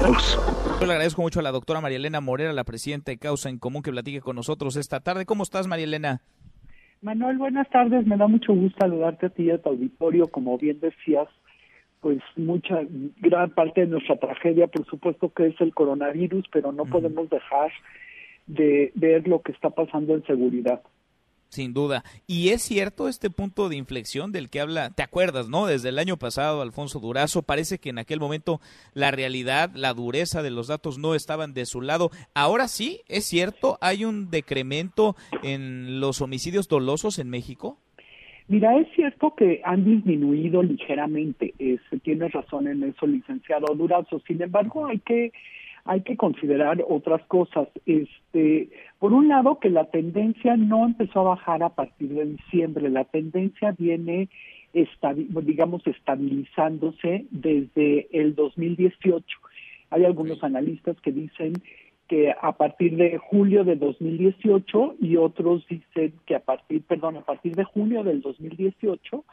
Yo le agradezco mucho a la doctora María Elena Morera, la presidenta de Causa en Común, que platique con nosotros esta tarde. ¿Cómo estás, María Elena? Manuel, buenas tardes. Me da mucho gusto saludarte a ti y a tu auditorio. Como bien decías, pues mucha, gran parte de nuestra tragedia, por supuesto que es el coronavirus, pero no podemos dejar de ver lo que está pasando en seguridad. Sin duda. Y es cierto este punto de inflexión del que habla, te acuerdas, ¿no? Desde el año pasado, Alfonso Durazo, parece que en aquel momento la realidad, la dureza de los datos no estaban de su lado. Ahora sí, es cierto, hay un decremento en los homicidios dolosos en México. Mira, es cierto que han disminuido ligeramente, es, tienes razón en eso, licenciado Durazo. Sin embargo, hay que hay que considerar otras cosas. Este, por un lado, que la tendencia no empezó a bajar a partir de diciembre, la tendencia viene, digamos, estabilizándose desde el 2018. Hay algunos analistas que dicen que a partir de julio de 2018 y otros dicen que a partir, perdón, a partir de junio del 2018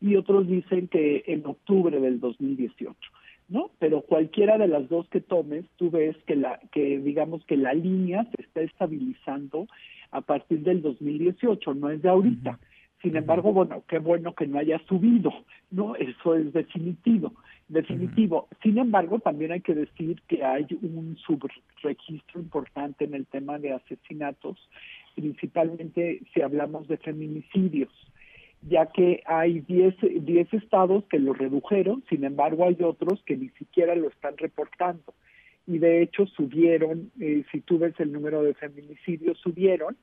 y otros dicen que en octubre del 2018. ¿No? Pero cualquiera de las dos que tomes, tú ves que la que digamos que la línea se está estabilizando a partir del 2018, no es de ahorita. Sin embargo, bueno, qué bueno que no haya subido, ¿no? Eso es definitivo, definitivo. Sin embargo, también hay que decir que hay un subregistro importante en el tema de asesinatos, principalmente si hablamos de feminicidios ya que hay 10 diez, estados que lo redujeron, sin embargo hay otros que ni siquiera lo están reportando. Y de hecho subieron, eh, si tú ves el número de feminicidios, subieron,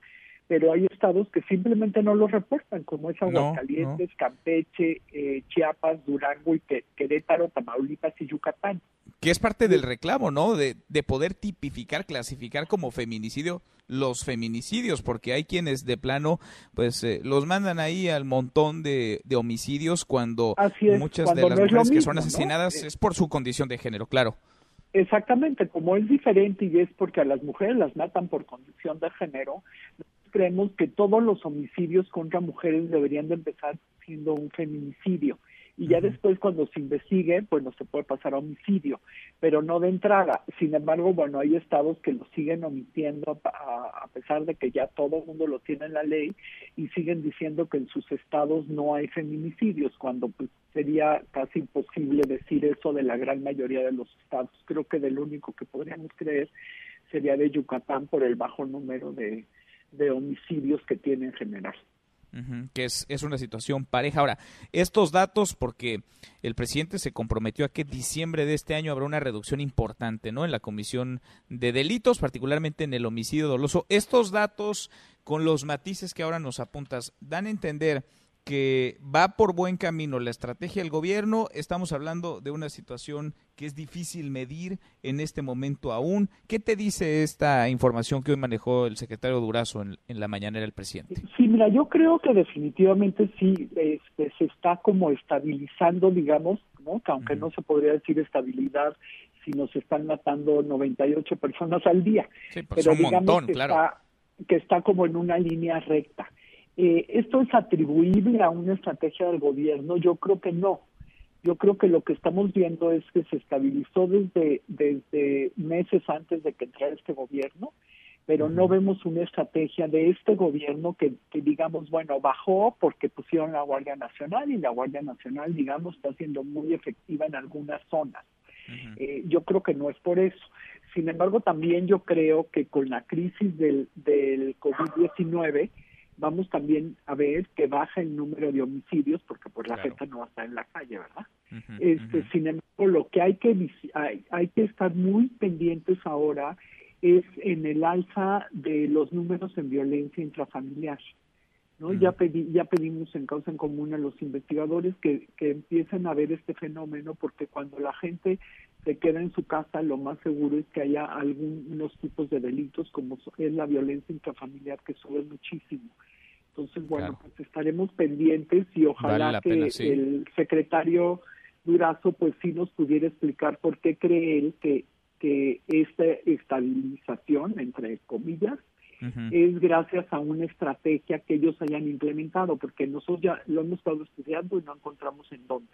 pero hay estados que simplemente no lo reportan, como es Aguascalientes, Campeche, eh, Chiapas, Durango y Querétaro, Tamaulipas y Yucatán. Que es parte del reclamo, ¿no? De, de poder tipificar, clasificar como feminicidio los feminicidios, porque hay quienes de plano, pues eh, los mandan ahí al montón de, de homicidios cuando muchas de las mujeres que son asesinadas es por su condición de género, claro. Exactamente, como es diferente y es porque a las mujeres las matan por condición de género, creemos que todos los homicidios contra mujeres deberían de empezar siendo un feminicidio y ya después cuando se investigue, bueno, se puede pasar a homicidio, pero no de entrada. Sin embargo, bueno, hay estados que lo siguen omitiendo a, pesar de que ya todo el mundo lo tiene en la ley y siguen diciendo que en sus estados no hay feminicidios, cuando pues sería casi imposible decir eso de la gran mayoría de los estados. Creo que del único que podríamos creer sería de Yucatán por el bajo número de, de homicidios que tiene en general que es, es una situación pareja. Ahora, estos datos, porque el presidente se comprometió a que diciembre de este año habrá una reducción importante, ¿no? En la comisión de delitos, particularmente en el homicidio doloso. Estos datos, con los matices que ahora nos apuntas, dan a entender que va por buen camino la estrategia del gobierno. Estamos hablando de una situación que es difícil medir en este momento aún. ¿Qué te dice esta información que hoy manejó el secretario Durazo en, la mañanera del presidente? Sí, mira, yo creo que definitivamente sí este, se está como estabilizando, digamos, ¿no? que aunque no se podría decir estabilidad si nos están matando 98 personas al día. Sí, pues pero digamos que, está, que está como en una línea recta. Eh, ¿Esto es atribuible a una estrategia del gobierno? Yo creo que no. Yo creo que lo que estamos viendo es que se estabilizó desde, desde meses antes de que entrara este gobierno, pero no vemos una estrategia de este gobierno que, digamos, bueno, bajó porque pusieron la Guardia Nacional y la Guardia Nacional, digamos, está siendo muy efectiva en algunas zonas. Eh, yo creo que no es por eso. Sin embargo, también yo creo que con la crisis del, del COVID-19, vamos también a ver que baja el número de homicidios porque pues la gente no va a estar en la calle, ¿verdad? este, Sin embargo, lo que hay que hay, hay que estar muy pendientes ahora es en el alza de los números en violencia intrafamiliar. ¿No? Ya, pedí, ya pedimos en causa en común a los investigadores que, que empiecen a ver este fenómeno porque cuando la gente se queda en su casa, lo más seguro es que haya algunos tipos de delitos como es la violencia intrafamiliar que sube muchísimo. Entonces, bueno, pues estaremos pendientes y ojalá que el secretario Durazo pues sí nos pudiera explicar por qué cree él que, que esta estabilización, entre comillas, es gracias a una estrategia que ellos hayan implementado, porque nosotros ya lo hemos estado estudiando y no encontramos en dónde.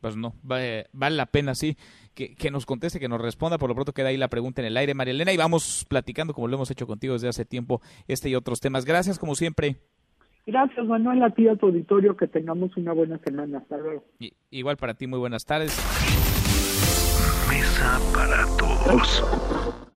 Pues no, vale, la pena, sí, que, que, nos conteste, que nos responda. Por lo pronto queda ahí la pregunta en el aire, María Elena, y vamos platicando, como lo hemos hecho contigo desde hace tiempo, este y otros temas. Gracias, como siempre. Gracias, Manuel, a ti, a tu auditorio, que tengamos una buena semana. Hasta luego. igual para ti, muy buenas tardes. Mesa para todos.